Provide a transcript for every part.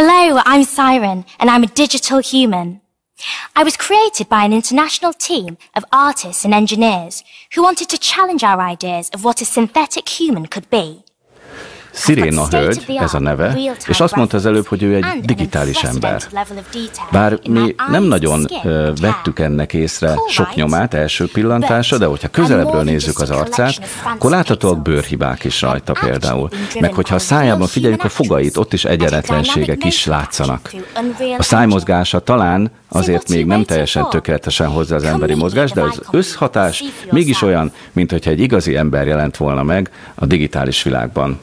Hello, I'm Siren, and I'm a digital human. I was created by an international team of artists and engineers who wanted to challenge our ideas of what a synthetic human could be. Sziréna hölgy, ez a neve, és azt mondta az előbb, hogy ő egy digitális ember. Bár mi nem nagyon vettük ennek észre sok nyomát első pillantásra, de hogyha közelebbről nézzük az arcát, akkor láthatóak bőrhibák is rajta például. Meg hogyha a szájában figyeljük a fogait, ott is egyenletlenségek is látszanak. A szájmozgása talán azért még nem teljesen tökéletesen hozzá az emberi mozgás, de az összhatás mégis olyan, mint hogyha egy igazi ember jelent volna meg a digitális világban.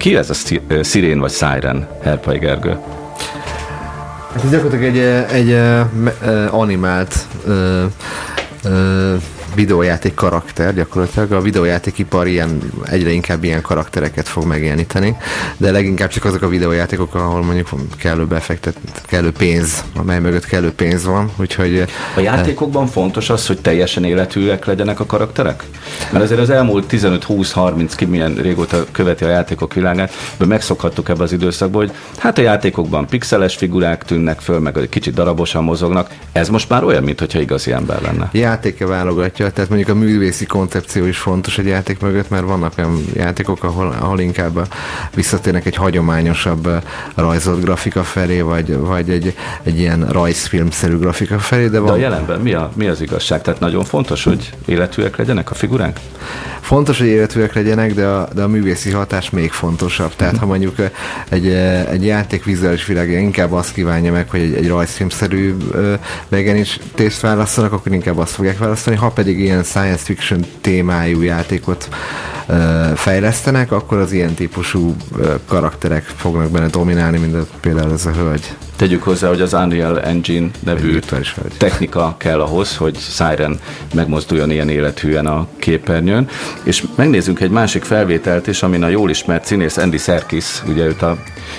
Ki ez a szirén vagy Siren, Herpai Gergő? Hát ez gyakorlatilag egy, egy, egy animált videójáték karakter, gyakorlatilag a videójátékipar ilyen, egyre inkább ilyen karaktereket fog megjeleníteni, de leginkább csak azok a videójátékok, ahol mondjuk kellő befektet, kellő pénz, amely mögött kellő pénz van, úgyhogy... A játékokban fontos az, hogy teljesen életűek legyenek a karakterek? Mert azért az elmúlt 15-20-30 ki milyen régóta követi a játékok világát, de megszokhattuk ebbe az időszakban, hogy hát a játékokban pixeles figurák tűnnek föl, meg egy kicsit darabosan mozognak. Ez most már olyan, mintha igazi ember lenne. Játéke válogatja mutatja, tehát mondjuk a művészi koncepció is fontos egy játék mögött, mert vannak olyan játékok, ahol, ahol inkább visszatérnek egy hagyományosabb rajzolt grafika felé, vagy, vagy egy, egy ilyen rajzfilmszerű grafika felé. De, van... de a jelenben mi, a, mi az igazság? Tehát nagyon fontos, hogy életűek legyenek a figurák? Fontos, hogy életűek legyenek, de a, de a művészi hatás még fontosabb. Tehát ha mondjuk egy, egy játék vizuális világja inkább azt kívánja meg, hogy egy, egy rajzfilmszerű megjelenítést választanak, akkor inkább azt fogják választani. Ha pedig ilyen science fiction témájú játékot fejlesztenek, akkor az ilyen típusú karakterek fognak benne dominálni, mint például ez a hölgy. Tegyük hozzá, hogy az Unreal Engine nevű technika kell ahhoz, hogy Siren megmozduljon ilyen élethűen a képernyőn. És megnézzünk egy másik felvételt is, amin a jól ismert színész Andy Serkis, ugye őt a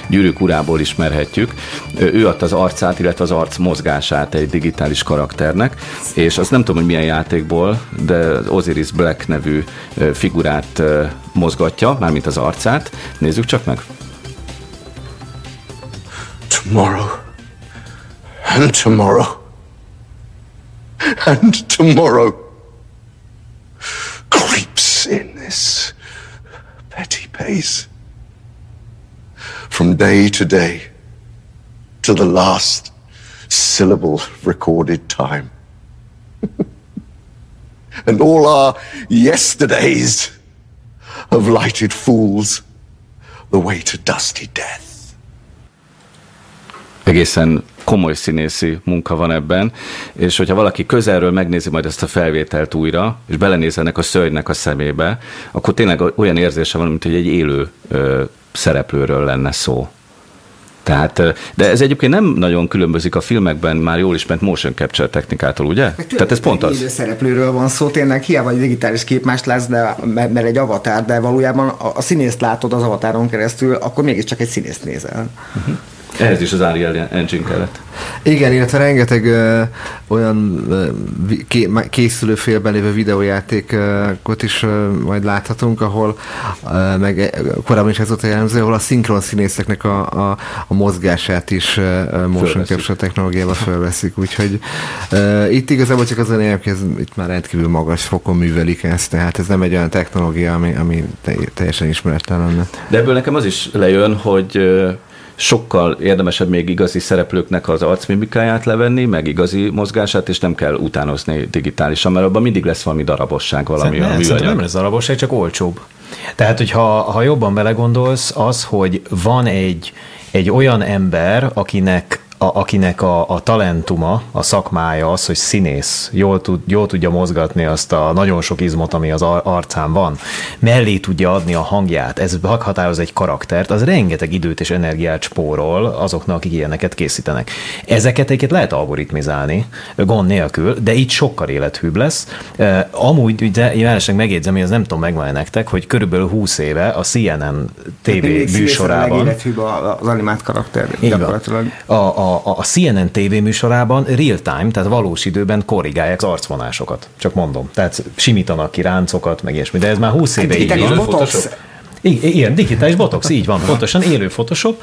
gyűrűk urából ismerhetjük. Ő adta az arcát, illetve az arc mozgását egy digitális karakternek, és azt nem tudom, hogy milyen játékból, de Osiris Black nevű figurát mozgatja, mármint az arcát. Nézzük csak meg. Tomorrow. And tomorrow. And tomorrow. Creeps in this petty pace. from day to day to the last syllable recorded time. and all our yesterdays have lighted fools the way to dusty death. Egészen komoly színészi munka van ebben, és hogyha valaki közelről megnézi majd ezt a felvételt újra, és belenéz ennek a szörnynek a szemébe, akkor tényleg olyan érzése van, mint hogy egy élő ö, szereplőről lenne szó. Tehát, de ez egyébként nem nagyon különbözik a filmekben már jól ismert motion capture technikától, ugye? Meg Tehát ez pont az. Szereplőről van szó, tényleg hiába egy digitális kép más lesz, de, mert egy avatár, de valójában a, a színészt látod az avatáron keresztül, akkor mégiscsak egy színészt nézel. Uh-huh. Ehhez is az Unreal Engine kellett. Igen, illetve rengeteg ö, olyan ö, ké, készülő félben lévő videójátékot is ö, majd láthatunk, ahol ö, meg korábban is ez volt a jellemző, ahol a szinkron színészeknek a, a, a mozgását is ö, motion capture technológiával felveszik, úgyhogy ö, itt igazából csak az a lényeg, hogy ez itt már rendkívül magas fokon művelik ezt, tehát ez nem egy olyan technológia, ami, ami teljesen ismeretlen lenne. De ebből nekem az is lejön, hogy sokkal érdemesebb még igazi szereplőknek az arcmimikáját levenni, meg igazi mozgását, és nem kell utánozni digitálisan, mert abban mindig lesz valami darabosság, valami nem, műanyag. Nem lesz darabosság, csak olcsóbb. Tehát, hogyha ha jobban belegondolsz, az, hogy van egy, egy olyan ember, akinek a, akinek a, a talentuma, a szakmája az, hogy színész, jól, tud, jól tudja mozgatni azt a nagyon sok izmot, ami az arcán van, mellé tudja adni a hangját, ez meghatároz egy karaktert, az rengeteg időt és energiát spórol azoknak, akik ilyeneket készítenek. Ezeket egyébként lehet algoritmizálni, gond nélkül, de itt sokkal élethűbb lesz. Amúgy, ugye, én megjegyzem, hogy ez nem tudom megvan nektek, hogy körülbelül 20 éve a CNN TV műsorában. az animált karakter. Gyakorlatilag. A, a, a, CNN TV műsorában real time, tehát valós időben korrigálják az arcvonásokat. Csak mondom. Tehát simítanak ki ráncokat, meg ilyesmi. De ez már 20 éve így van. Igen, digitális botox, így van, pontosan, élő Photoshop.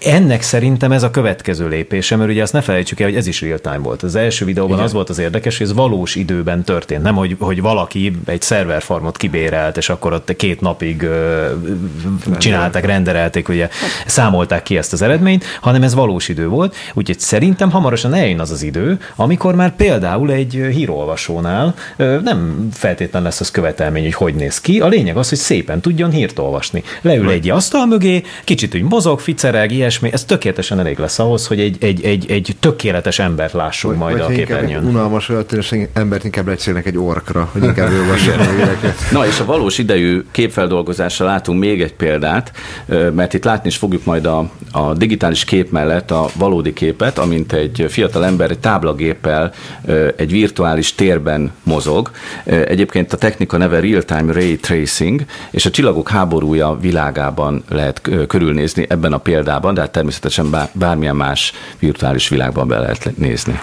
Ennek szerintem ez a következő lépése, mert ugye azt ne felejtsük el, hogy ez is real-time volt. Az első videóban Igen. az volt az érdekes, hogy ez valós időben történt, nem hogy, hogy valaki egy szerverfarmot kibérelt, és akkor ott két napig csinálták, renderelték, ugye számolták ki ezt az eredményt, hanem ez valós idő volt, úgyhogy szerintem hamarosan eljön az az idő, amikor már például egy hírolvasónál nem feltétlen lesz az követelmény, hogy hogy néz ki, a lényeg az, hogy szépen tudjon hírt olvasni. Leül egy asztal mögé, kicsit úgy mozog, ficereg, ilyesmi, ez tökéletesen elég lesz ahhoz, hogy egy, egy, egy, egy tökéletes embert lássunk vagy, majd vagy a képernyőn. Egy unalmas öltős embert inkább lecserélnek egy orkra, hogy inkább ő a Na és a valós idejű képfeldolgozásra látunk még egy példát, mert itt látni is fogjuk majd a, a digitális kép mellett a valódi képet, amint egy fiatal ember egy táblagéppel egy virtuális térben mozog. Egyébként a technika neve real-time ray tracing, és a csillagok háborúja világában lehet körülnézni ebben a példában, de hát természetesen bármilyen más virtuális világban be lehet nézni.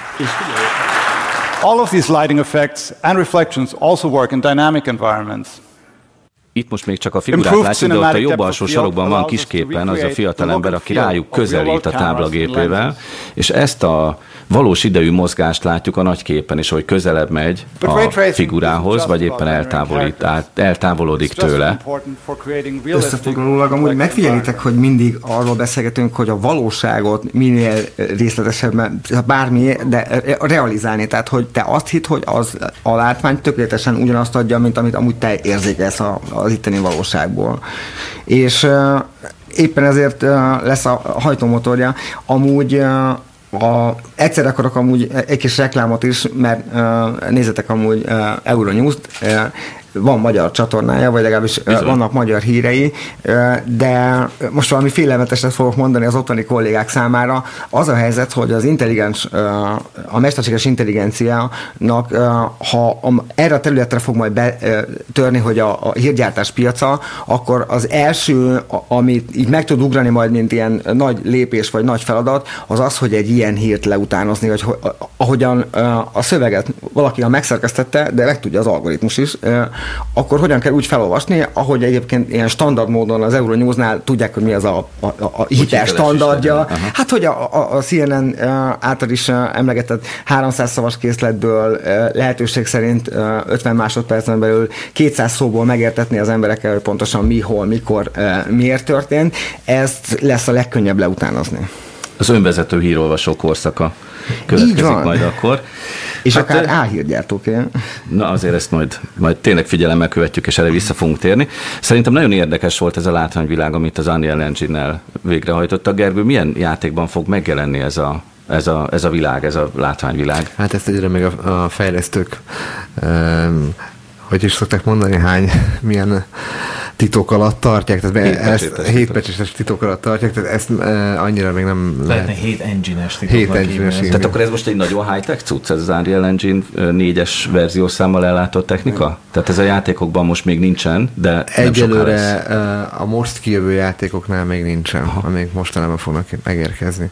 All of these lighting effects and reflections also work in dynamic environments. Itt most még csak a figurát látjuk, de ott a jobb alsó sarokban van kisképen az a fiatal ember, aki rájuk közelít a táblagépével, és ezt a valós idejű mozgást látjuk a nagy képen is, hogy közelebb megy a figurához, vagy éppen eltávolít, eltávolodik tőle. Összefoglalólag amúgy megfigyelitek, hogy mindig arról beszélgetünk, hogy a valóságot minél részletesebben, bármi, de realizálni. Tehát, hogy te azt hitt, hogy az a látvány tökéletesen ugyanazt adja, mint amit amúgy te érzékelsz az itteni valóságból. És éppen ezért lesz a hajtómotorja. Amúgy a, egyszer akarok amúgy egy kis reklámot is, mert uh, nézzetek amúgy uh, Euronews-t, uh, van magyar csatornája, vagy legalábbis Bizony. vannak magyar hírei, de most valami félelmeteset fogok mondani az ottani kollégák számára. Az a helyzet, hogy az intelligens, a mesterséges intelligenciának, ha erre a területre fog majd betörni, hogy a, a hírgyártás piaca, akkor az első, amit így meg tud ugrani majd, mint ilyen nagy lépés vagy nagy feladat, az az, hogy egy ilyen hírt leutánozni, hogy ahogyan a szöveget valaki megszerkesztette, de meg tudja az algoritmus is, akkor hogyan kell úgy felolvasni, ahogy egyébként ilyen standard módon az Euronewsnál tudják, hogy mi az a, a, a hiper standardja. Hát, hogy a, a, a CNN által is emlegetett 300 szavas készletből lehetőség szerint 50 másodpercen belül 200 szóból megértetni az emberekkel, hogy pontosan mi, hol, mikor, miért történt. Ezt lesz a legkönnyebb leutánozni. Az önvezető hírolvasó korszaka következik majd akkor. És hát, akár álhírgyártók. Na azért ezt majd, majd tényleg figyelemmel követjük, és erre vissza fogunk térni. Szerintem nagyon érdekes volt ez a látványvilág, amit az Unreal Engine-nel végrehajtottak. Gergő, milyen játékban fog megjelenni ez a, ez a, ez a világ, ez a látványvilág? Hát ezt egyre még a, a fejlesztők um, hogy is szokták mondani, hány, milyen titok alatt tartják, tehát ezt hétpecséses titok alatt tartják, tehát ezt e, annyira még nem lehet. Lehetne 7 engine-es titok. engine Tehát akkor ez most egy nagyon high-tech cucc, ez az Unreal Engine négyes verziószámmal ellátott technika? Tehát ez a játékokban most még nincsen, de Egyelőre a most kijövő játékoknál még nincsen, Aha. amik mostanában fognak megérkezni.